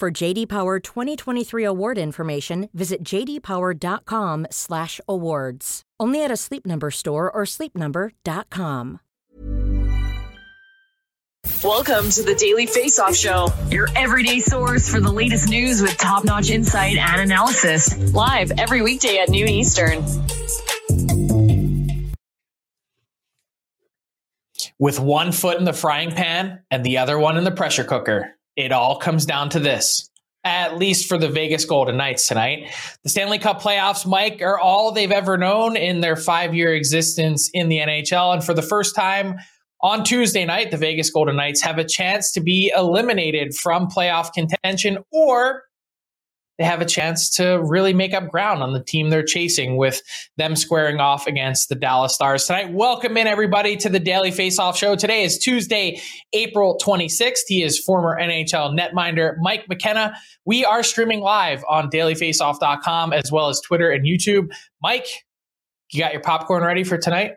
For JD Power 2023 award information, visit jdpower.com/awards. Only at a Sleep Number store or sleepnumber.com. Welcome to the Daily Face Off Show, your everyday source for the latest news with top notch insight and analysis. Live every weekday at noon Eastern. With one foot in the frying pan and the other one in the pressure cooker, it all comes down to this. At least for the Vegas Golden Knights tonight. The Stanley Cup playoffs, Mike, are all they've ever known in their five year existence in the NHL. And for the first time on Tuesday night, the Vegas Golden Knights have a chance to be eliminated from playoff contention or they have a chance to really make up ground on the team they're chasing with them squaring off against the Dallas Stars tonight. Welcome in everybody to the Daily Faceoff Show. Today is Tuesday, April 26th. He is former NHL netminder Mike McKenna. We are streaming live on dailyfaceoff.com as well as Twitter and YouTube. Mike, you got your popcorn ready for tonight?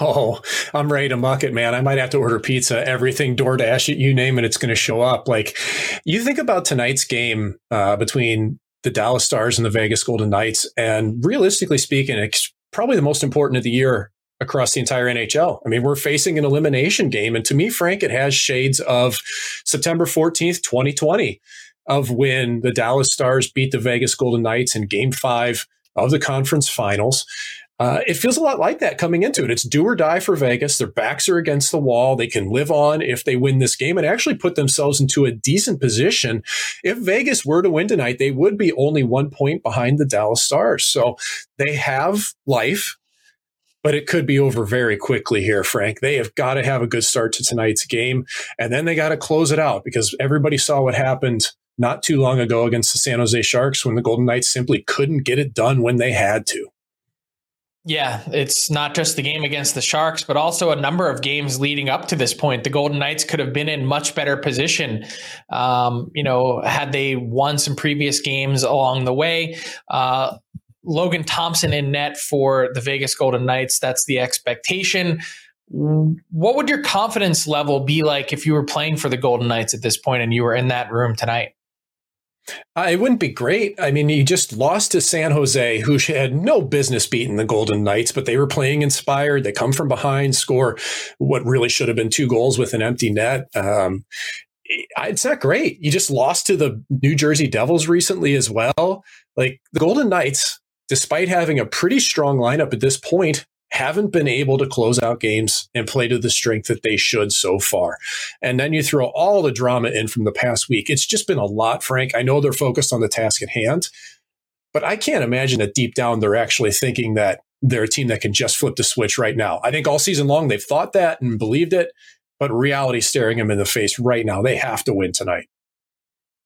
Oh, I'm ready to muck it, man. I might have to order pizza, everything, DoorDash, you name it, it's going to show up. Like, you think about tonight's game uh, between the Dallas Stars and the Vegas Golden Knights, and realistically speaking, it's probably the most important of the year across the entire NHL. I mean, we're facing an elimination game. And to me, Frank, it has shades of September 14th, 2020, of when the Dallas Stars beat the Vegas Golden Knights in game five of the conference finals. Uh, it feels a lot like that coming into it. It's do or die for Vegas. Their backs are against the wall. They can live on if they win this game and actually put themselves into a decent position. If Vegas were to win tonight, they would be only one point behind the Dallas Stars. So they have life, but it could be over very quickly here, Frank. They have got to have a good start to tonight's game, and then they got to close it out because everybody saw what happened not too long ago against the San Jose Sharks when the Golden Knights simply couldn't get it done when they had to. Yeah, it's not just the game against the Sharks, but also a number of games leading up to this point. The Golden Knights could have been in much better position, um, you know, had they won some previous games along the way. Uh, Logan Thompson in net for the Vegas Golden Knights. That's the expectation. What would your confidence level be like if you were playing for the Golden Knights at this point and you were in that room tonight? Uh, it wouldn't be great. I mean, you just lost to San Jose, who had no business beating the Golden Knights, but they were playing inspired. They come from behind, score what really should have been two goals with an empty net. Um, it's not great. You just lost to the New Jersey Devils recently as well. Like the Golden Knights, despite having a pretty strong lineup at this point, haven't been able to close out games and play to the strength that they should so far. And then you throw all the drama in from the past week. It's just been a lot, Frank. I know they're focused on the task at hand, But I can't imagine that deep down they're actually thinking that they're a team that can just flip the switch right now. I think all season long they've thought that and believed it, but reality staring them in the face right now. They have to win tonight.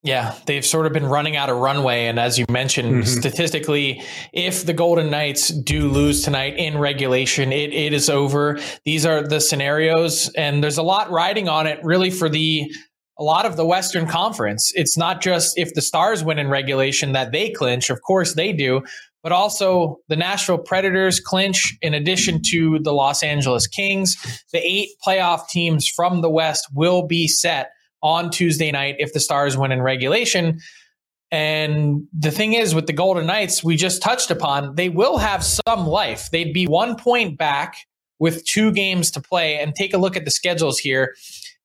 Yeah, they've sort of been running out of runway. And as you mentioned, mm-hmm. statistically, if the Golden Knights do lose tonight in regulation, it, it is over. These are the scenarios, and there's a lot riding on it really for the a lot of the Western Conference. It's not just if the Stars win in regulation that they clinch. Of course they do, but also the Nashville Predators clinch in addition to the Los Angeles Kings. The eight playoff teams from the West will be set on Tuesday night if the Stars win in regulation. And the thing is, with the Golden Knights, we just touched upon, they will have some life. They'd be one point back with two games to play. And take a look at the schedules here.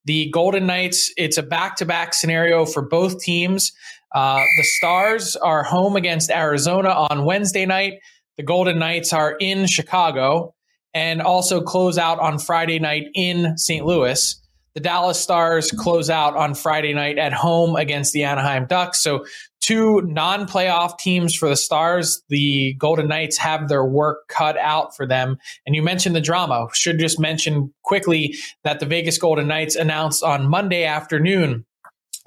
The Golden Knights, it's a back to back scenario for both teams. Uh, the Stars are home against Arizona on Wednesday night. The Golden Knights are in Chicago and also close out on Friday night in St. Louis. The Dallas Stars close out on Friday night at home against the Anaheim Ducks. So, two non playoff teams for the Stars. The Golden Knights have their work cut out for them. And you mentioned the drama. Should just mention quickly that the Vegas Golden Knights announced on Monday afternoon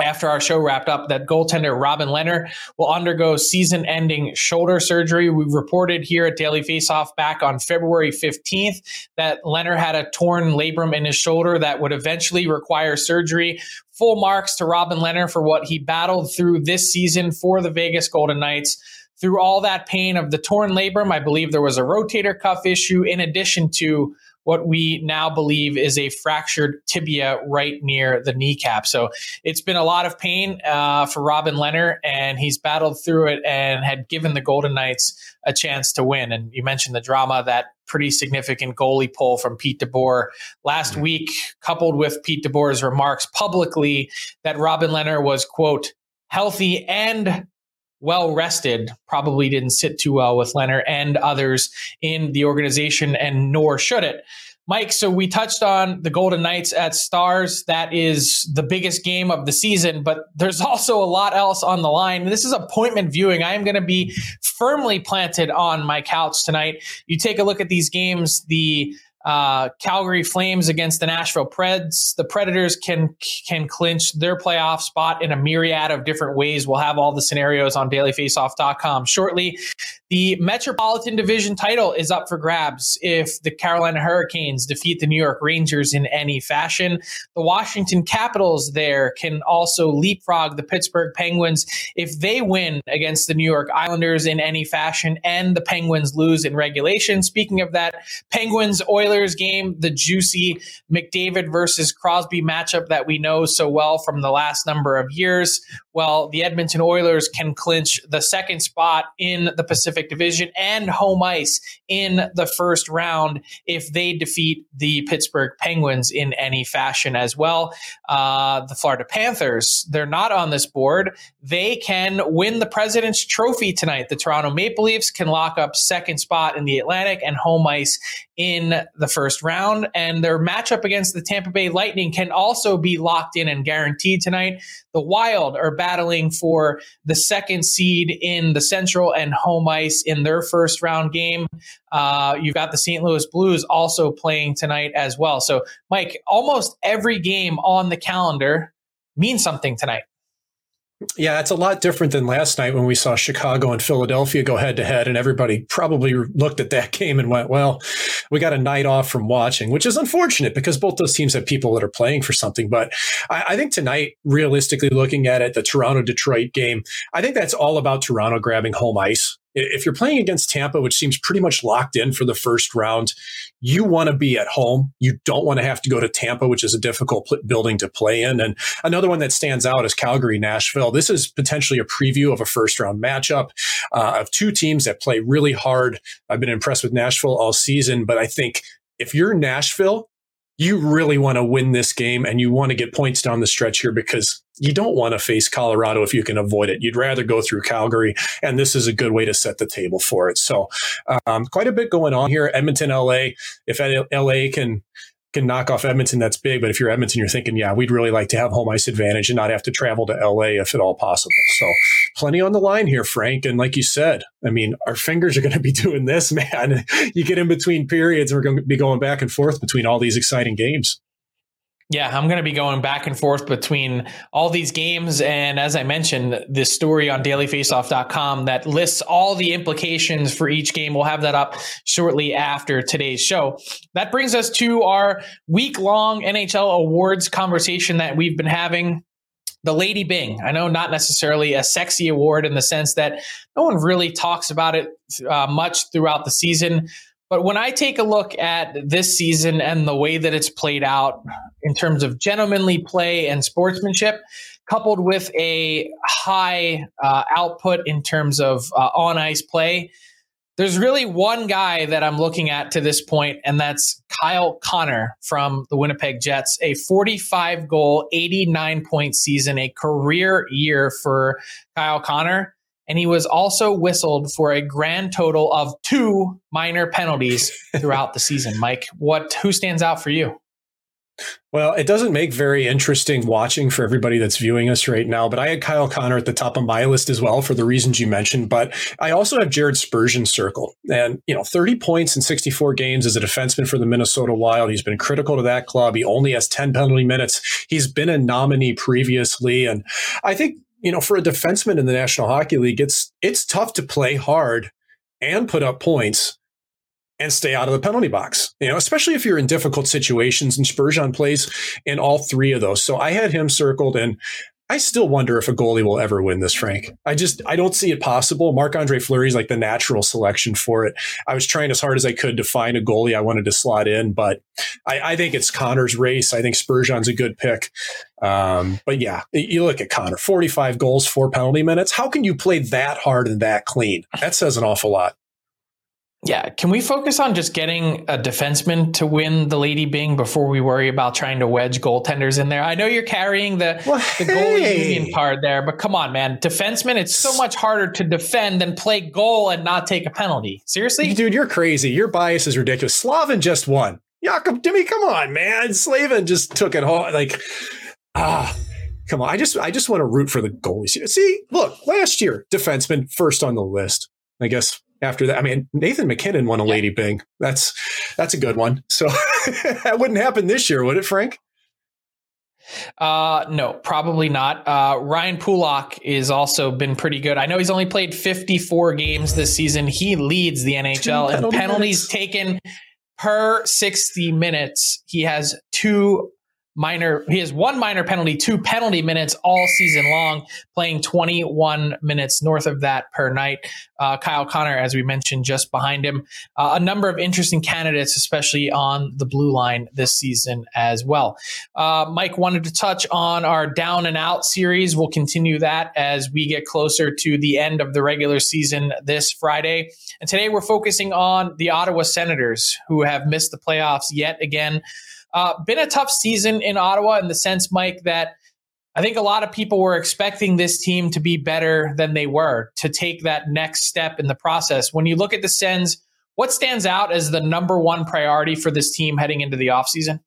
after our show wrapped up that goaltender Robin Lehner will undergo season ending shoulder surgery. We've reported here at Daily Faceoff back on February 15th that Lehner had a torn labrum in his shoulder that would eventually require surgery. Full marks to Robin Lehner for what he battled through this season for the Vegas Golden Knights. Through all that pain of the torn labrum, I believe there was a rotator cuff issue in addition to what we now believe is a fractured tibia right near the kneecap. So it's been a lot of pain uh, for Robin Lehner, and he's battled through it and had given the Golden Knights a chance to win. And you mentioned the drama that pretty significant goalie pull from Pete DeBoer last mm-hmm. week, coupled with Pete DeBoer's remarks publicly that Robin Lehner was, quote, healthy and well rested probably didn't sit too well with Lehner and others in the organization, and nor should it. Mike, so we touched on the Golden Knights at Stars. That is the biggest game of the season, but there's also a lot else on the line. This is appointment viewing. I am going to be firmly planted on my couch tonight. You take a look at these games, the uh, Calgary Flames against the Nashville Preds. The Predators can can clinch their playoff spot in a myriad of different ways. We'll have all the scenarios on dailyfaceoff.com shortly. The Metropolitan Division title is up for grabs if the Carolina Hurricanes defeat the New York Rangers in any fashion. The Washington Capitals there can also leapfrog the Pittsburgh Penguins if they win against the New York Islanders in any fashion and the Penguins lose in regulation. Speaking of that, Penguins Oilers game, the juicy McDavid versus Crosby matchup that we know so well from the last number of years. Well, the Edmonton Oilers can clinch the second spot in the Pacific Pacific Division and home ice in the first round if they defeat the Pittsburgh Penguins in any fashion as well. Uh, the Florida Panthers, they're not on this board. They can win the President's Trophy tonight. The Toronto Maple Leafs can lock up second spot in the Atlantic and home ice in the first round. And their matchup against the Tampa Bay Lightning can also be locked in and guaranteed tonight. The Wild are battling for the second seed in the Central and home ice in their first round game. Uh, you've got the St. Louis Blues also playing tonight as well. So, Mike, almost every game on the calendar means something tonight. Yeah, it's a lot different than last night when we saw Chicago and Philadelphia go head to head, and everybody probably looked at that game and went, "Well, we got a night off from watching," which is unfortunate because both those teams have people that are playing for something. But I, I think tonight, realistically looking at it, the Toronto Detroit game, I think that's all about Toronto grabbing home ice if you're playing against Tampa, which seems pretty much locked in for the first round, you want to be at home. You don't want to have to go to Tampa, which is a difficult building to play in. And another one that stands out is Calgary, Nashville. This is potentially a preview of a first round matchup uh, of two teams that play really hard. I've been impressed with Nashville all season, but I think if you're Nashville, you really want to win this game and you want to get points down the stretch here because you don't want to face Colorado if you can avoid it. You'd rather go through Calgary, and this is a good way to set the table for it. So, um, quite a bit going on here. Edmonton, LA. If LA can can knock off Edmonton, that's big. But if you're Edmonton, you're thinking, yeah, we'd really like to have home ice advantage and not have to travel to LA if at all possible. So plenty on the line here, Frank. And like you said, I mean, our fingers are going to be doing this, man. you get in between periods, and we're going to be going back and forth between all these exciting games. Yeah, I'm going to be going back and forth between all these games. And as I mentioned, this story on dailyfaceoff.com that lists all the implications for each game. We'll have that up shortly after today's show. That brings us to our week long NHL awards conversation that we've been having. The Lady Byng. I know not necessarily a sexy award in the sense that no one really talks about it uh, much throughout the season. But when I take a look at this season and the way that it's played out in terms of gentlemanly play and sportsmanship, coupled with a high uh, output in terms of uh, on ice play, there's really one guy that I'm looking at to this point, and that's Kyle Connor from the Winnipeg Jets. A 45 goal, 89 point season, a career year for Kyle Connor and he was also whistled for a grand total of two minor penalties throughout the season. Mike, what who stands out for you? Well, it doesn't make very interesting watching for everybody that's viewing us right now, but I had Kyle Connor at the top of my list as well for the reasons you mentioned. But I also have Jared Spurgeon circled. And, you know, 30 points in 64 games as a defenseman for the Minnesota Wild. He's been critical to that club. He only has 10 penalty minutes. He's been a nominee previously. And I think you know, for a defenseman in the National Hockey League, it's it's tough to play hard and put up points and stay out of the penalty box. You know, especially if you're in difficult situations. And Spurgeon plays in all three of those. So I had him circled, and I still wonder if a goalie will ever win this, Frank. I just I don't see it possible. Marc Andre Fleury is like the natural selection for it. I was trying as hard as I could to find a goalie I wanted to slot in, but I, I think it's Connor's race. I think Spurgeon's a good pick. Um, but yeah, you look at Connor, 45 goals, four penalty minutes. How can you play that hard and that clean? That says an awful lot. Yeah, can we focus on just getting a defenseman to win the Lady Byng before we worry about trying to wedge goaltenders in there? I know you're carrying the, well, the goalie hey. union card there, but come on, man. Defenseman, it's so much harder to defend than play goal and not take a penalty. Seriously? Dude, you're crazy. Your bias is ridiculous. Slavin just won. Jakob Dimmy, come on, man. Slavin just took it home. Like, ah. Come on, I just I just want to root for the goalies. See, look, last year defenseman first on the list. I guess after that. I mean, Nathan MacKinnon won a yeah. Lady Byng. That's that's a good one. So that wouldn't happen this year, would it, Frank? Uh, no, probably not. Uh, Ryan Pulock is also been pretty good. I know he's only played 54 games this season. He leads the NHL in penalties taken per 60 minutes. He has two minor he has one minor penalty two penalty minutes all season long playing 21 minutes north of that per night. Uh, kyle connor as we mentioned just behind him uh, a number of interesting candidates especially on the blue line this season as well. Uh, mike wanted to touch on our down and out series. We'll continue that as we get closer to the end of the regular season this friday. And today we're focusing on the ottawa senators who have missed the playoffs yet again uh, been a tough season in Ottawa in the sense, Mike, that I think a lot of people were expecting this team to be better than they were, to take that next step in the process. When you look at the Sens, what stands out as the number one priority for this team heading into the offseason?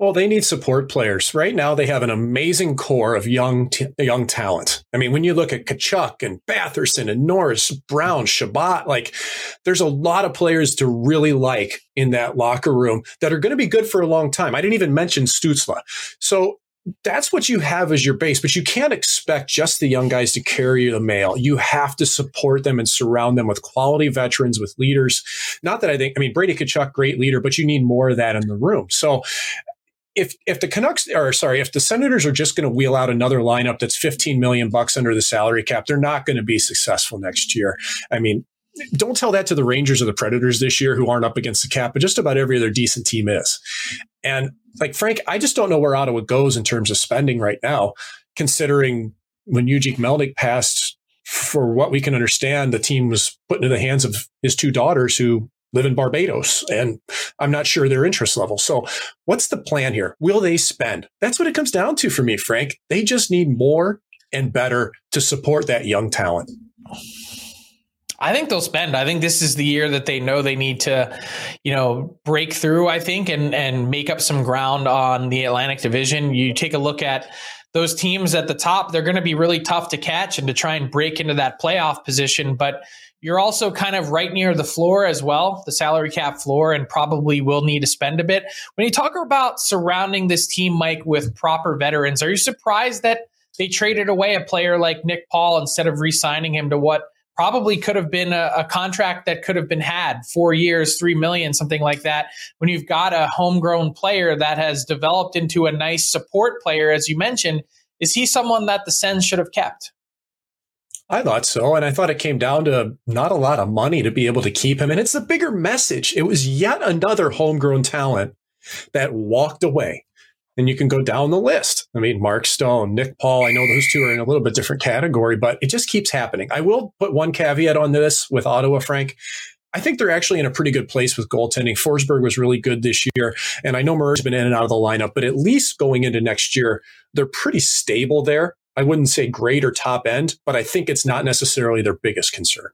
Well, they need support players. Right now, they have an amazing core of young t- young talent. I mean, when you look at Tkachuk and Batherson and Norris, Brown, Chabot, like there's a lot of players to really like in that locker room that are going to be good for a long time. I didn't even mention Stützle. So that's what you have as your base, but you can't expect just the young guys to carry the mail. You have to support them and surround them with quality veterans, with leaders. Not that I think, I mean, Brady Tkachuk, great leader, but you need more of that in the room. So if if the Canucks or sorry, if the Senators are just going to wheel out another lineup that's 15 million bucks under the salary cap, they're not going to be successful next year. I mean, don't tell that to the Rangers or the Predators this year who aren't up against the cap, but just about every other decent team is. And like Frank, I just don't know where Ottawa goes in terms of spending right now, considering when Eugene Melnyk passed, for what we can understand, the team was put into the hands of his two daughters who live in Barbados and I'm not sure their interest level. So what's the plan here? Will they spend? That's what it comes down to for me, Frank. They just need more and better to support that young talent. I think they'll spend. I think this is the year that they know they need to, you know, break through, I think, and and make up some ground on the Atlantic Division. You take a look at those teams at the top, they're going to be really tough to catch and to try and break into that playoff position, but you're also kind of right near the floor as well, the salary cap floor, and probably will need to spend a bit. When you talk about surrounding this team, Mike, with proper veterans, are you surprised that they traded away a player like Nick Paul instead of re signing him to what probably could have been a, a, contract that could have been had four years, three million, something like that. When you've got a homegrown player that has developed into a nice support player, as you mentioned, is he someone that the Sens should have kept? I thought so. And I thought it came down to not a lot of money to be able to keep him. And it's the bigger message. It was yet another homegrown talent that walked away and you can go down the list. I mean, Mark Stone, Nick Paul, I know those two are in a little bit different category, but it just keeps happening. I will put one caveat on this with Ottawa, Frank. I think they're actually in a pretty good place with goaltending. Forsberg was really good this year, and I know Murray's been in and out of the lineup, but at least going into next year, they're pretty stable there. I wouldn't say great or top end, but I think it's not necessarily their biggest concern.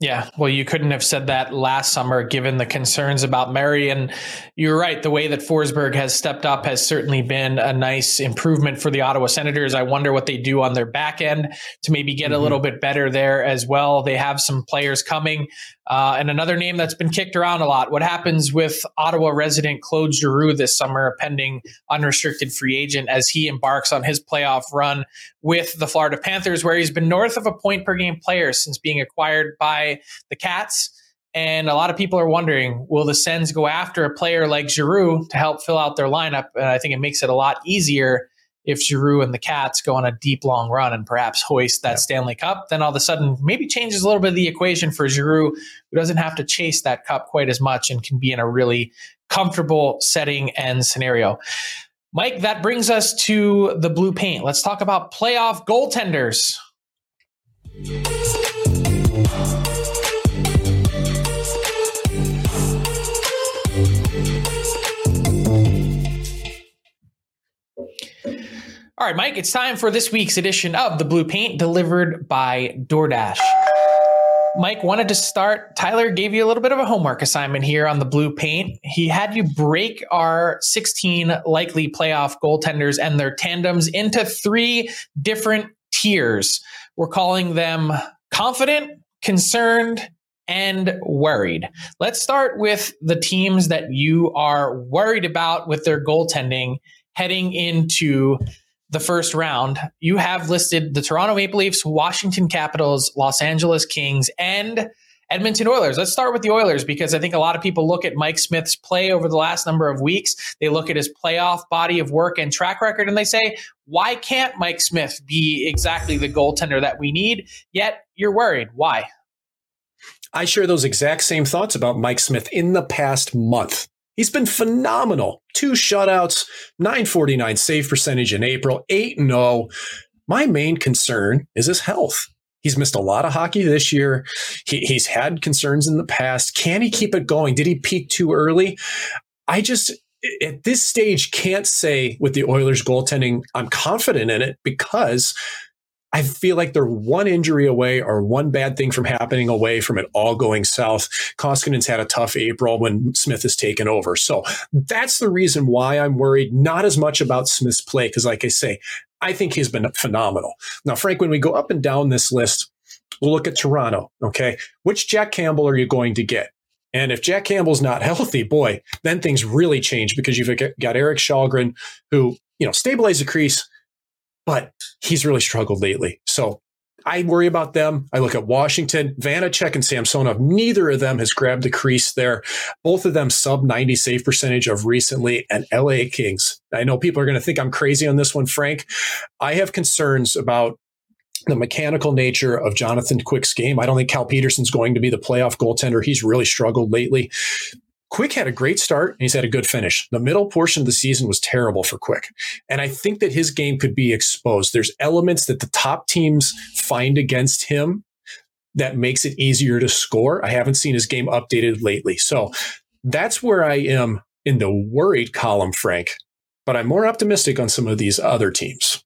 Yeah, well, you couldn't have said that last summer given the concerns about Murray. And you're right. The way that Forsberg has stepped up has certainly been a nice improvement for the Ottawa Senators. I wonder what they do on their back end to maybe get mm-hmm. a little bit better there as well. They have some players coming. Uh, and another name that's been kicked around a lot. What happens with Ottawa resident Claude Giroux this summer, pending unrestricted free agent, as he embarks on his playoff run with the Florida Panthers, where he's been north of a point per game player since being acquired by the Cats. And a lot of people are wondering, will the Sens go after a player like Giroux to help fill out their lineup? And I think it makes it a lot easier if Giroux and the Cats go on a deep long run and perhaps hoist that Stanley Cup, then all of a sudden maybe changes a little bit of the equation for Giroux, who doesn't have to chase that cup quite as much and can be in a really comfortable setting and scenario. Mike, that brings us to the blue paint. Let's talk about playoff goaltenders. All right, Mike, it's time for this week's edition of the Blue Paint delivered by DoorDash. Mike wanted to start. Tyler gave you a little bit of a homework assignment here on the blue paint. He had you break our 16 likely playoff goaltenders and their tandems into three different tiers. We're calling them confident, concerned, and worried. Let's start with the teams that you are worried about with their goaltending heading into the first round, you have listed the Toronto Maple Leafs, Washington Capitals, Los Angeles Kings, and Edmonton Oilers. Let's start with the Oilers because I think a lot of people look at Mike Smith's play over the last number of weeks. They look at his playoff body of work and track record and they say, why can't Mike Smith be exactly the goaltender that we need? Yet you're worried. Why? I share those exact same thoughts about Mike Smith in the past month. He's been phenomenal. Two shutouts, 949 save percentage in April, 8 0. My main concern is his health. He's missed a lot of hockey this year. He, he's had concerns in the past. Can he keep it going? Did he peak too early? I just, at this stage, can't say with the Oilers goaltending, I'm confident in it because I feel like they're one injury away or one bad thing from happening away from it all going south. Koskinen's had a tough April when Smith has taken over. So that's the reason why I'm worried, not as much about Smith's play, because like I say, I think he's been phenomenal. Now, Frank, when we go up and down this list, we'll look at Toronto. Okay. Which Jack Campbell are you going to get? And if Jack Campbell's not healthy, boy, then things really change because you've got Erik Källgren, who, you know, stabilized the crease, but he's really struggled lately. So I worry about them. I look at Washington, Vanecek and Samsonov. Neither of them has grabbed the crease there. Both of them sub 90 save percentage of recently and LA Kings. I know people are going to think I'm crazy on this one, Frank. I have concerns about the mechanical nature of Jonathan Quick's game. I don't think Cal Petersen's going to be the playoff goaltender. He's really struggled lately. Quick had a great start and he's had a good finish. The middle portion of the season was terrible for Quick. And I think that his game could be exposed. There's elements that the top teams find against him that makes it easier to score. I haven't seen his game updated lately. So that's where I am in the worried column, Frank. But I'm more optimistic on some of these other teams.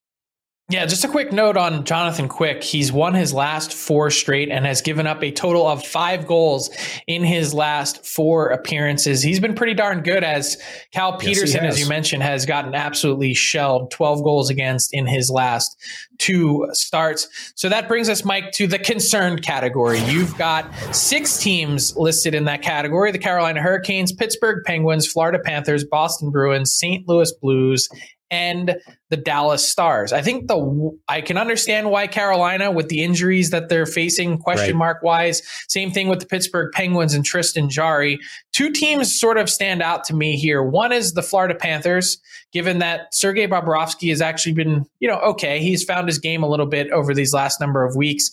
Yeah, just a quick note on Jonathan Quick. He's won his last four straight and has given up a total of five goals in his last four appearances. He's been pretty darn good as Cal Petersen, yes, as you mentioned, has gotten absolutely shelled 12 goals against in his last two starts. So that brings us, Mike, to the concerned category. You've got six teams listed in that category the Carolina Hurricanes, Pittsburgh Penguins, Florida Panthers, Boston Bruins, St. Louis Blues, and the Dallas Stars. I think the I can understand why Carolina with the injuries that they're facing question right. mark wise. Same thing with the Pittsburgh Penguins and Tristan Jarry. Two teams sort of stand out to me here. One is the Florida Panthers, given that Sergei Bobrovsky has actually been, you know, okay, he's found his game a little bit over these last number of weeks.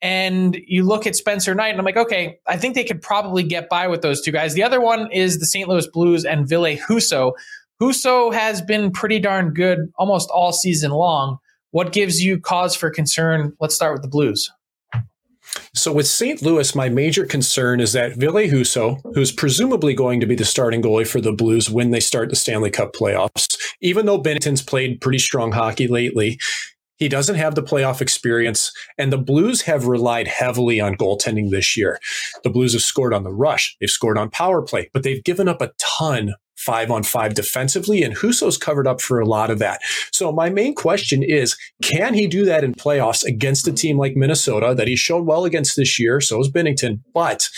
And you look at Spencer Knight, and I'm like, okay, I think they could probably get by with those two guys. The other one is the St. Louis Blues and Ville Husso, Husso has been pretty darn good almost all season long. What gives you cause for concern? Let's start with the Blues. So with St. Louis, my major concern is that Ville Husso, who's presumably going to be the starting goalie for the Blues when they start the Stanley Cup playoffs, even though Binnington's played pretty strong hockey lately, he doesn't have the playoff experience, and the Blues have relied heavily on goaltending this year. The Blues have scored on the rush, they've scored on power play, but they've given up a ton five on five defensively, and Husso's covered up for a lot of that. So my main question is, can he do that in playoffs against a team like Minnesota that he's shown well against this year? So is Binnington, but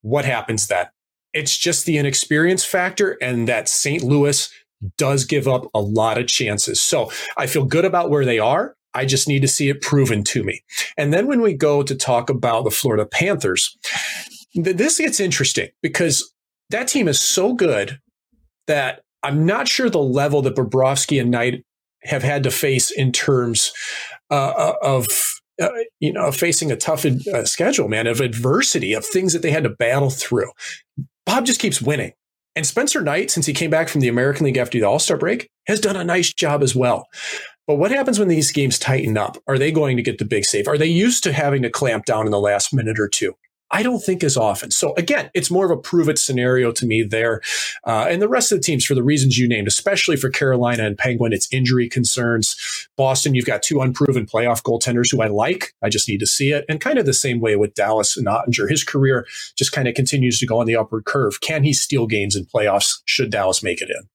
what happens then? It's just the inexperience factor, and that St. Louis does give up a lot of chances. So I feel good about where they are. I just need to see it proven to me. And then when we go to talk about the Florida Panthers, th- this gets interesting because that team is so good that I'm not sure the level that Bobrovsky and Knight have had to face in terms uh, uh, of uh, you know facing a tough uh, schedule, man, of adversity, of things that they had to battle through. Bob just keeps winning. And Spencer Knight, since he came back from the American League after the All Star break, has done a nice job as well. But what happens when these games tighten up? Are they going to get the big save? Are they used to having to clamp down in the last minute or two? I don't think as often. So again, it's more of a prove it scenario to me there. Uh, and the rest of the teams, for the reasons you named, especially for Carolina and Penguin, it's injury concerns. Boston, you've got two unproven playoff goaltenders who I like. I just need to see it. And kind of the same way with Dallas and Oettinger. His career just kind of continues to go on the upward curve. Can he steal games in playoffs should Dallas make it in?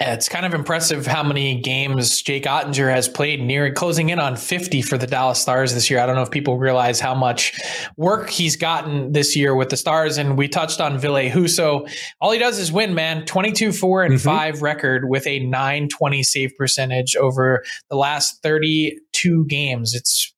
Yeah, it's kind of impressive how many games Jake Oettinger has played, near closing in on 50 for the Dallas Stars this year. I don't know if people realize how much work he's gotten this year with the Stars. And we touched on Ville Husso. All he does is win, man. 22 4 and mm-hmm. 5 record with a 920 save percentage over the last 32 games. It's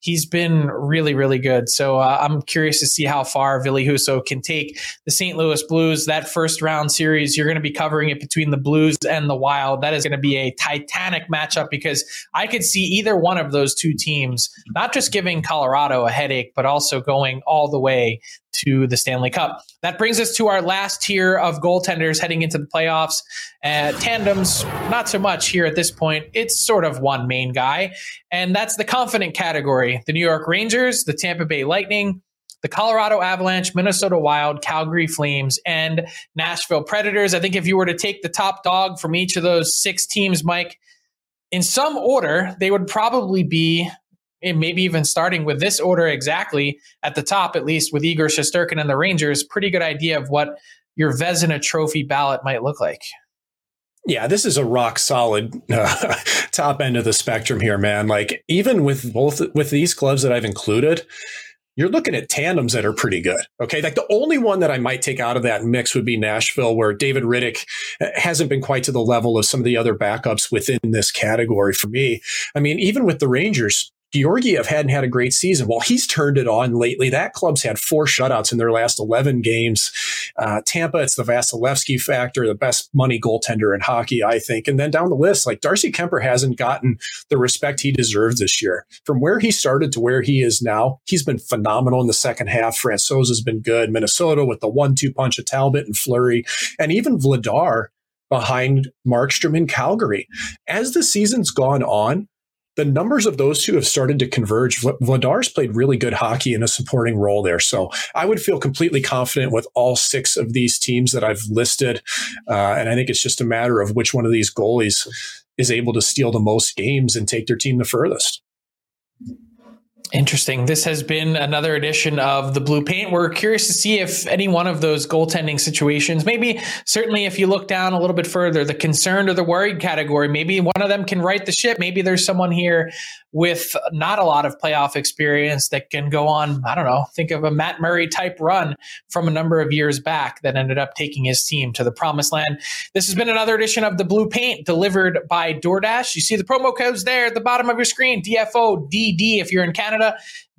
he's been really, really good. So uh, I'm curious to see how far Ville Husso can take the St. Louis Blues. That first round series, you're going to be covering it between the Blues and the Wild. That is going to be a titanic matchup because I could see either one of those two teams not just giving Colorado a headache, but also going all the way to the Stanley Cup. That brings us to our last tier of goaltenders heading into the playoffs. Uh, tandems, not so much here at this point. It's sort of one main guy, and that's the confident category. The New York Rangers, the Tampa Bay Lightning, the Colorado Avalanche, Minnesota Wild, Calgary Flames, and Nashville Predators. I think if you were to take the top dog from each of those six teams, Mike, in some order, they would probably be maybe even starting with this order exactly at the top, at least with Igor Shesterkin and the Rangers, pretty good idea of what your Vezina Trophy ballot might look like. Yeah, this is a rock solid uh, top end of the spectrum here, man. Like even with both with these clubs that I've included, you're looking at tandems that are pretty good. Okay. Like the only one that I might take out of that mix would be Nashville, where David Rittich uh, hasn't been quite to the level of some of the other backups within this category for me. I mean, even with the Rangers, Georgiev hadn't had a great season. Well, he's turned it on lately. That club's had four shutouts in their last 11 games. Uh, Tampa, it's the Vasilevskiy factor, the best money goaltender in hockey, I think. And then down the list, like Darcy Kuemper hasn't gotten the respect he deserved this year. From where he started to where he is now, he's been phenomenal in the second half. Francouz has been good. Minnesota with the one-two punch of Talbot and Fleury, and even Vladar behind Markstrom in Calgary. As the season's gone on, the numbers of those two have started to converge. Vladar's played really good hockey in a supporting role there. So I would feel completely confident with all six of these teams that I've listed. Uh, and I think it's just a matter of which one of these goalies is able to steal the most games and take their team the furthest. Interesting. This has been another edition of the Blue Paint. We're curious to see if any one of those goaltending situations, maybe certainly if you look down a little bit further, the concerned or the worried category, maybe one of them can right the ship. Maybe there's someone here with not a lot of playoff experience that can go on, I don't know, think of a Matt Murray type run from a number of years back that ended up taking his team to the promised land. This has been another edition of the Blue Paint delivered by DoorDash. You see the promo codes there at the bottom of your screen DFODD if you're in Canada,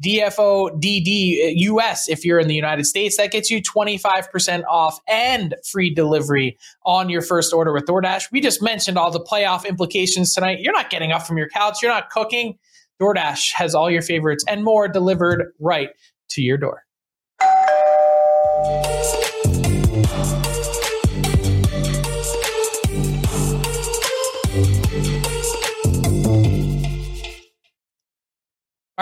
DFODD US uh, if you're in the United States. That gets you 25% off and free delivery on your first order with DoorDash. We just mentioned all the playoff implications tonight. You're not getting up from your couch, you're not cooking. DoorDash has all your favorites and more delivered right to your door.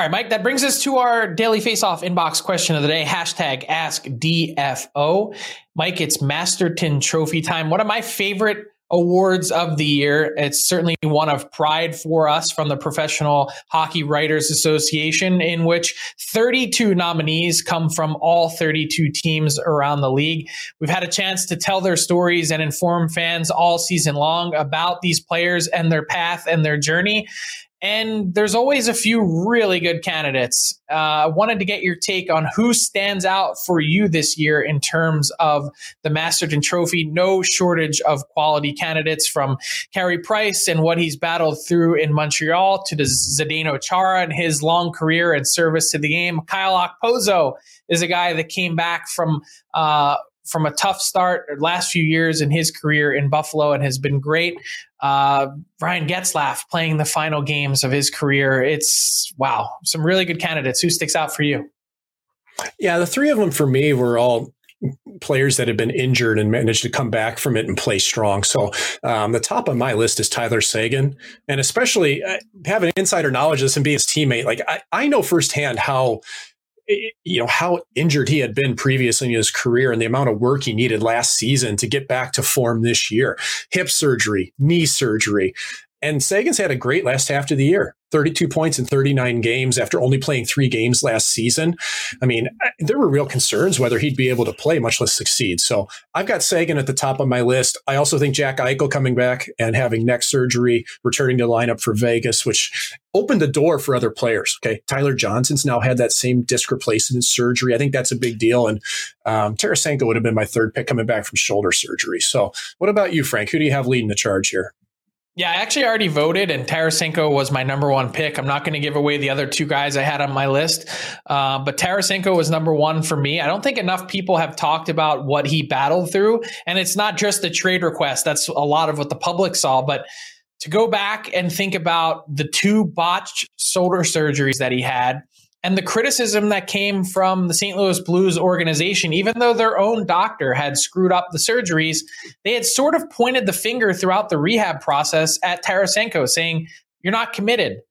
All right, Mike, that brings us to our daily face-off inbox question of the day. Hashtag ask DFO. Mike, it's Masterton Trophy time. One of my favorite awards of the year. It's certainly one of pride for us from the Professional Hockey Writers Association, in which 32 nominees come from all 32 teams around the league. We've had a chance to tell their stories and inform fans all season long about these players and their path and their journey. And there's always a few really good candidates. Uh, I wanted to get your take on who stands out for you this year in terms of the Masterton Trophy. No shortage of quality candidates from Carey Price and what he's battled through in Montreal to the Zdeno Chara and his long career and service to the game. Kyle Okposo is a guy that came back from uh, from a tough start last few years in his career in Buffalo and has been great. Uh, Ryan Getzlaf playing the final games of his career. It's wow, some really good candidates. Who sticks out for you? Yeah, the three of them for me were all players that had been injured and managed to come back from it and play strong. So um, the top of my list is Tyler Seguin, and especially uh, having insider knowledge of this and being his teammate. Like I, I know firsthand how you know how injured he had been previously in his career and the amount of work he needed last season to get back to form this year. Hip surgery knee surgery and Seguin's had a great last half of the year 32 points in 39 games after only playing three games last season. I mean, there were real concerns whether he'd be able to play, much less succeed. So I've got Seguin at the top of my list. I also think Jack Eichel coming back and having neck surgery, returning to lineup for Vegas, which opened the door for other players. Okay. Tyler Johnson's now had that same disc replacement surgery. I think that's a big deal. And um, Tarasenko would have been my third pick coming back from shoulder surgery. So what about you, Frank? Who do you have leading the charge here? Yeah, I actually already voted, and Tarasenko was my number one pick. I'm not going to give away the other two guys I had on my list, uh, but Tarasenko was number one for me. I don't think enough people have talked about what he battled through, and it's not just the trade request. That's a lot of what the public saw, but to go back and think about the two botched shoulder surgeries that he had and the criticism that came from the St. Louis Blues organization, even though their own doctor had screwed up the surgeries, they had sort of pointed the finger throughout the rehab process at Tarasenko, saying, You're not committed.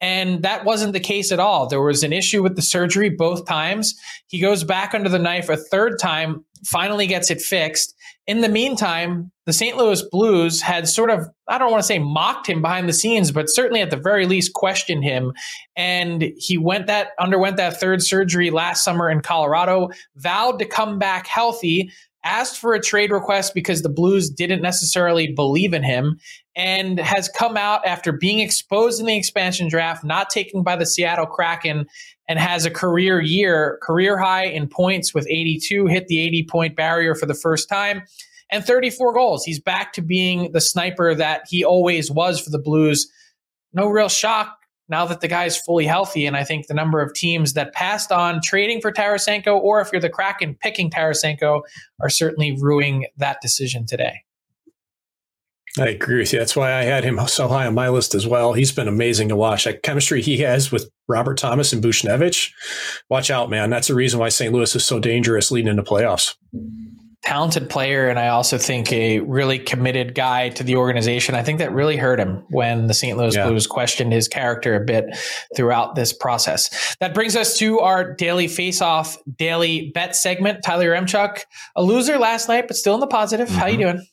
And that wasn't the case at all. There was an issue with the surgery both times. He goes back under the knife a third time, finally gets it fixed. In the meantime, the St. Louis Blues had sort of, I don't want to say mocked him behind the scenes, but certainly at the very least questioned him. And he went that, underwent that third surgery last summer in Colorado, vowed to come back healthy, asked for a trade request because the Blues didn't necessarily believe in him, and has come out after being exposed in the expansion draft, not taken by the Seattle Kraken, and has a career year, career high in points with 82, hit the 80 point barrier for the first time and 34 goals. He's back to being the sniper that he always was for the Blues. No real shock now that the guy's fully healthy. And I think the number of teams that passed on trading for Tarasenko, or if you're the Kraken picking Tarasenko, are certainly ruining that decision today. I agree with you. That's why I had him so high on my list as well. He's been amazing to watch. That chemistry he has with Robert Thomas and Buchnevich. Watch out, man. That's the reason why St. Louis is so dangerous leading into playoffs talented player and I also think a really committed guy to the organization. I think that really hurt him when the St. Louis yeah. Blues questioned his character a bit throughout this process. That brings us to our daily face-off daily bet segment. Tyler Yaremchuk, a loser last night, but still in the positive. Mm-hmm. How you mm-hmm. doing?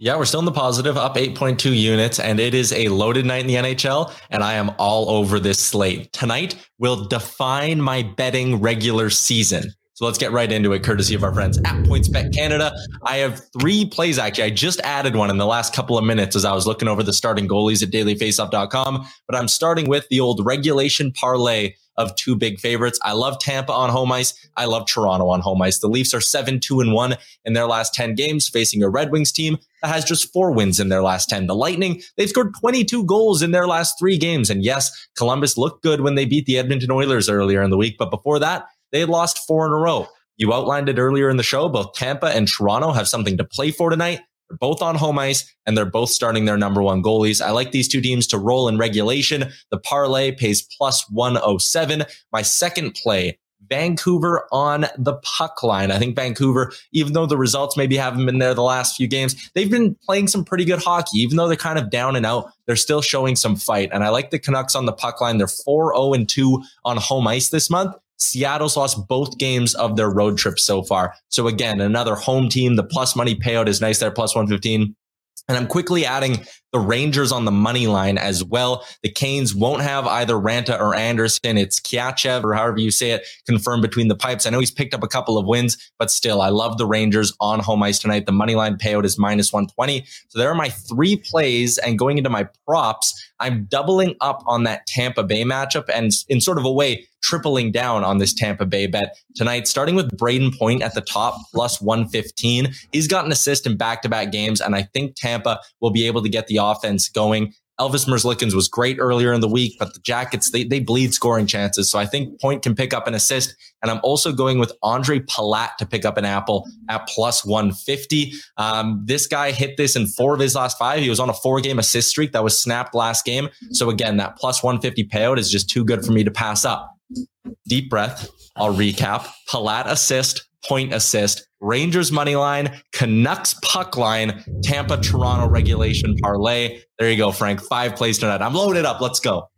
Yeah, we're still in the positive, up 8.2 units, and it is a loaded night in the NHL, and I am all over this slate. Tonight will define my betting regular season. So let's get right into it, courtesy of our friends at PointsBet Canada. I have three plays, actually. I just added one in the last couple of minutes as I was looking over the starting goalies at dailyfaceoff.com, but I'm starting with the old regulation parlay of two big favorites. I love Tampa on home ice. I love Toronto on home ice. The Leafs are 7 2 and 1 in their last 10 games, facing a Red Wings team that has just four wins in their last 10. The Lightning, they've scored 22 goals in their last three games. And yes, Columbus looked good when they beat the Edmonton Oilers earlier in the week, but before that, they lost four in a row. You outlined it earlier in the show. Both Tampa and Toronto have something to play for tonight. They're both on home ice and they're both starting their number one goalies. I like these two teams to roll in regulation. The parlay pays plus 107. My second play, Vancouver on the puck line. I think Vancouver, even though the results maybe haven't been there the last few games, they've been playing some pretty good hockey. Even though they're kind of down and out, they're still showing some fight. And I like the Canucks on the puck line. They're 4 0 and 2 on home ice this month. Seattle's lost both games of their road trip so far. So again, another home team. The plus money payout is nice there, plus 115. And I'm quickly adding the Rangers on the money line as well. The Canes won't have either Raanta or Andersen. It's Kaliyev or however you say it confirmed between the pipes. I know he's picked up a couple of wins, but still, I love the Rangers on home ice tonight. The money line payout is minus 120. So there are my three plays. And going into my props, I'm doubling up on that Tampa Bay matchup and in sort of a way, tripling down on this Tampa Bay bet tonight, starting with Brayden Point at the top, plus 115. He's got an assist in back to back games, and I think Tampa will be able to get the offense going. Elvis Merzlikins was great earlier in the week, but the Jackets, they, they bleed scoring chances. So I think Point can pick up an assist. And I'm also going with Ondrej Palat to pick up an apple at plus 150. Um, this guy hit this in four of his last five. He was on a four game assist streak that was snapped last game. So again, that plus 150 payout is just too good for me to pass up. Deep breath. I'll recap. Palat assist, point assist, Rangers money line, Canucks puck line, Tampa Toronto regulation parlay. There you go, Frank. Five plays tonight. I'm loaded up. Let's go.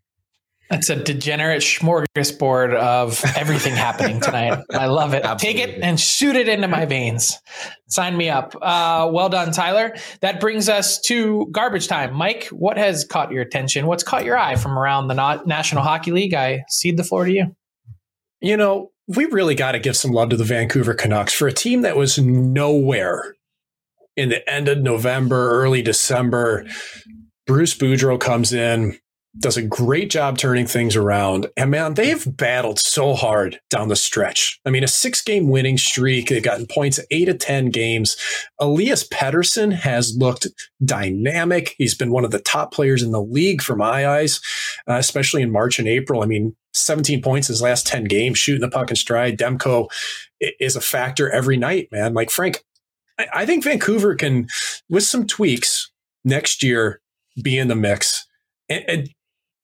That's a degenerate smorgasbord of everything happening tonight. I love it. Absolutely. Take it and shoot it into my veins. Sign me up. Uh, well done, Tyler. That brings us to garbage time. Mike, what has caught your attention? What's caught your eye from around the National Hockey League? I cede the floor to you. You know, we really got to give some love to the Vancouver Canucks for a team that was nowhere in the end of November, early December. Bruce Boudreau comes in, does a great job turning things around. And man, they've battled so hard down the stretch. I mean, a six game winning streak. They've gotten points eight to 10 games. Elias Pettersson has looked dynamic. He's been one of the top players in the league for my eyes, uh, especially in March and April. I mean, 17 points his last 10 games, shooting the puck in stride. Demko is a factor every night, man. Like Frank, I, think Vancouver can, with some tweaks next year, be in the mix. And, and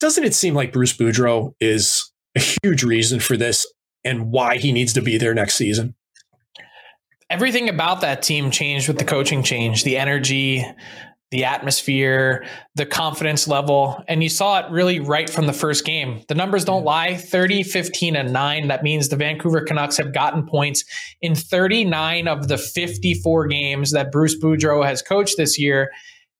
doesn't it seem like Bruce Boudreau is a huge reason for this and why he needs to be there next season? Everything about that team changed with the coaching change, the energy, the atmosphere, the confidence level. And you saw it really right from the first game. The numbers don't lie 30, 15, and 9. That means the Vancouver Canucks have gotten points in 39 of the 54 games that Bruce Boudreau has coached this year.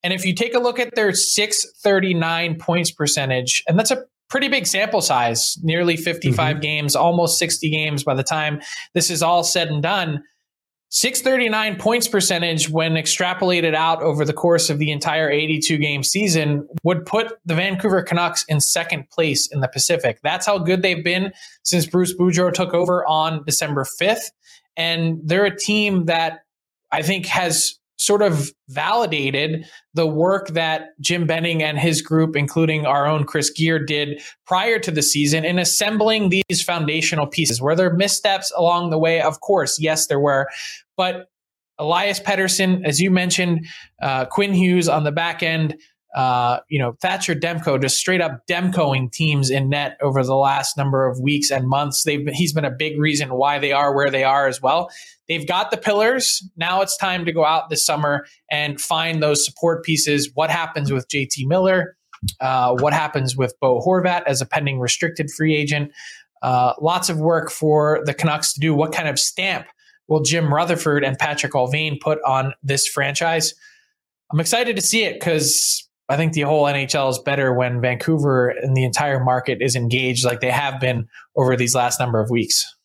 And if you take a look at their 639 points percentage, and that's a pretty big sample size, nearly 55 mm-hmm. games, almost 60 games by the time this is all said and done. 639 points percentage when extrapolated out over the course of the entire 82 game season would put the Vancouver Canucks in second place in the Pacific. That's how good they've been since Bruce Boudreau took over on December 5th. And they're a team that I think has sort of validated the work that Jim Benning and his group, including our own Chris Gear, did prior to the season in assembling these foundational pieces. Were there missteps along the way? Of course, yes, there were. But Elias Pettersson, as you mentioned, uh, Quinn Hughes on the back end, uh, you know, Thatcher Demko just straight up Demkoing teams in net over the last number of weeks and months. They've he's been a big reason why they are where they are as well. They've got the pillars. Now it's time to go out this summer and find those support pieces. What happens with JT Miller? Uh, what happens with Bo Horvat as a pending restricted free agent? Uh, lots of work for the Canucks to do. What kind of stamp will Jim Rutherford and Patrik Allvin put on this franchise? I'm excited to see it because I think the whole NHL is better when Vancouver and the entire market is engaged like they have been over these last number of weeks.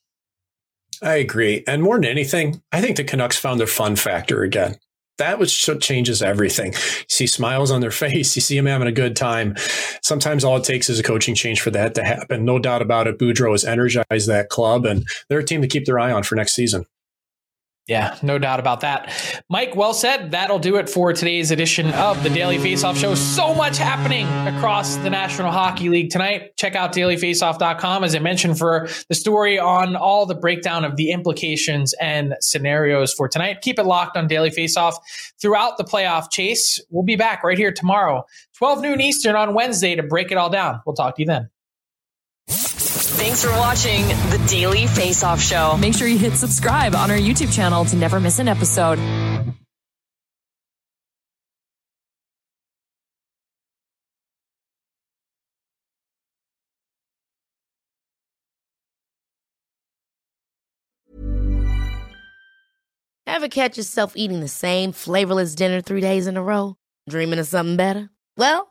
I agree. And more than anything, I think the Canucks found their fun factor again. That what changes everything. You see smiles on their face. You see them having a good time. Sometimes all it takes is a coaching change for that to happen. No doubt about it. Boudreau has energized that club, and they're a team to keep their eye on for next season. Yeah, no doubt about that. Mike, well said. That'll do it for today's edition of the Daily Faceoff Show. So much happening across the National Hockey League tonight. Check out dailyfaceoff.com, as I mentioned, for the story on all the breakdown of the implications and scenarios for tonight. Keep it locked on Daily Faceoff throughout the playoff chase. We'll be back right here tomorrow, 12 noon Eastern on Wednesday to break it all down. We'll talk to you then. Thanks for watching the Daily Face Off Show. Make sure you hit subscribe on our YouTube channel to never miss an episode. Ever catch yourself eating the same flavorless dinner three days in a row? Dreaming of something better? Well,